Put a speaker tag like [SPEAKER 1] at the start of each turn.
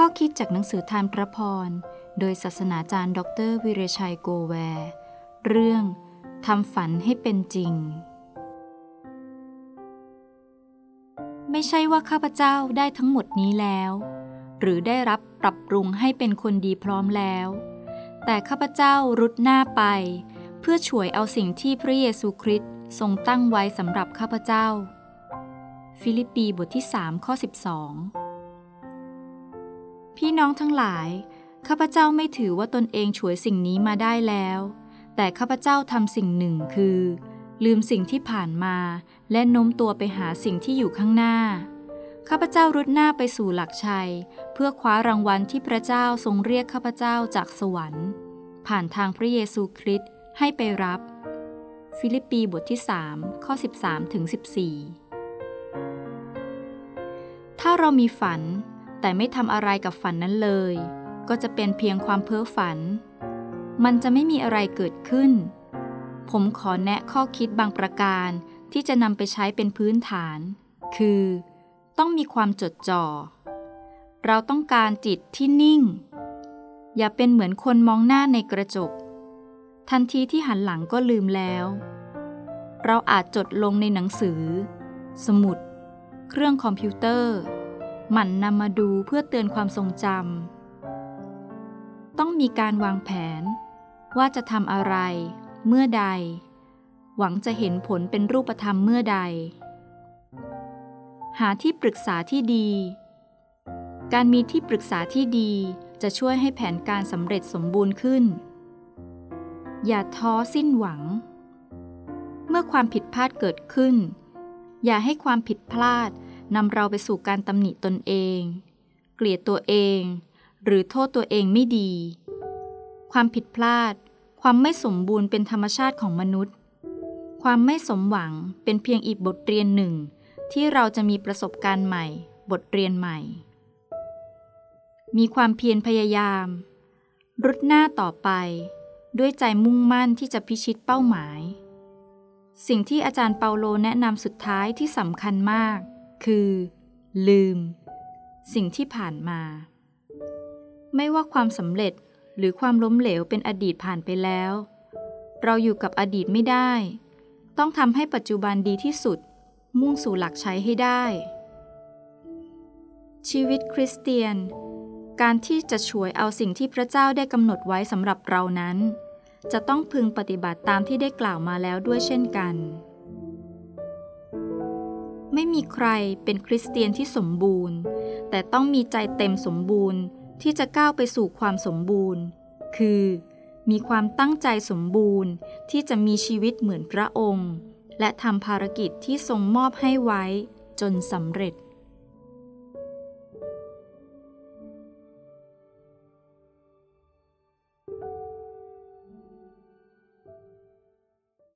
[SPEAKER 1] ข้อคิดจากหนังสือทานพระพร โดยศาสนาจารย์ ดรวิเรชัยโกแวร์เรื่องทำฝันให้เป็นจริง ไม่ใช่ว่าข้าพเจ้าได้ทั้งหมดนี้แล้ว หรือได้รับปรับปรุงให้เป็นคนดีพร้อมแล้ว แต่ข้าพเจ้ารุดหน้าไป เพื่อฉวยเอาสิ่งที่พระเยซูคริสต์ทรงตั้งไว้สำหรับข้าพเจ้า ฟิลิปปีบทที่3ข้อ12 พี่น้องทั้งหลาย ข้าพเจ้าไม่ถือว่าตนเองฉวยสิ่งนี้มาได้แล้ว แต่ข้าพเจ้าทำสิ่งหนึ่งคือ ลืมสิ่งที่ผ่านมา และโน้มตัวไปหาสิ่งที่อยู่ข้างหน้า ข้าพเจ้ารุดหน้าไปสู่หลักชัย เพื่อคว้ารางวัลที่พระเจ้าทรงเรียกข้าพเจ้าจากสวรรค์ ผ่านทางพระเยซูคริสต์ให้ไปรับ ฟิลิปปีบทที่3ข้อ13ถึง14ถ้าเรามีฝัน แต่ไม่ทำอะไรกับฝันนั้นเลย ก็จะเป็นเพียงความเพ้อฝัน มันจะไม่มีอะไรเกิดขึ้น ผมขอแนะข้อคิดบางประการที่จะนำไปใช้เป็นพื้นฐาน คือ ต้องมีความจดจ่อ เราต้องการจิตที่นิ่ง อย่าเป็นเหมือนคนมองหน้าในกระจก ทันทีที่หันหลังก็ลืมแล้ว เราอาจจดลงในหนังสือ สมุด เครื่องคอมพิวเตอร์ หมั่นนำมาดูเพื่อเตือนความทรงจำ ต้องมีการวางแผน ว่าจะทำอะไร เมื่อใด หวังจะเห็นผลเป็นรูปธรรมเมื่อใด หาที่ปรึกษาที่ดี การมีที่ปรึกษาที่ดีจะช่วยให้แผนการสำเร็จสมบูรณ์ขึ้น อย่าท้อสิ้นหวัง เมื่อความผิดพลาดเกิดขึ้น อย่าให้ความผิดพลาด นำเราไปสู่การตำหนิตนเอง เกลียดตัวเอง หรือโทษตัวเองไม่ดี ความผิดพลาด ความไม่สมบูรณ์เป็นธรรมชาติของมนุษย์ ความไม่สมหวังเป็นเพียงอีกบทเรียนหนึ่ง ที่เราจะมีประสบการณ์ใหม่ บทเรียนใหม่ มีความเพียรพยายาม รุดหน้าต่อไป ด้วยใจมุ่งมั่นที่จะพิชิตเป้าหมาย สิ่งที่อาจารย์เปาโลแนะนำสุดท้ายที่สำคัญมาก คือ ลืม สิ่งที่ผ่านมา ไม่ว่าความสำเร็จหรือความล้มเหลวเป็นอดีตผ่านไปแล้ว เราอยู่กับอดีตไม่ได้ ต้องทำให้ปัจจุบันดีที่สุด มุ่งสู่หลักใช้ให้ได้ ชีวิตคริสเตียน การที่จะช่วยเอาสิ่งที่พระเจ้าได้กำหนดไว้สำหรับเรานั้น จะต้องพึงปฏิบัติตามที่ได้กล่าวมาแล้วด้วยเช่นกัน ไม่มีใครเป็นคริสเตียนที่สมบูรณ์ แต่ต้องมีใจเต็มสมบูรณ์ที่จะก้าวไปสู่ความสมบูรณ์ คือ มีความตั้งใจสมบูรณ์ที่จะมีชีวิตเหมือนพระองค์ และทำภารกิจที่ทรงมอบให้ไว้จนสำเร็จ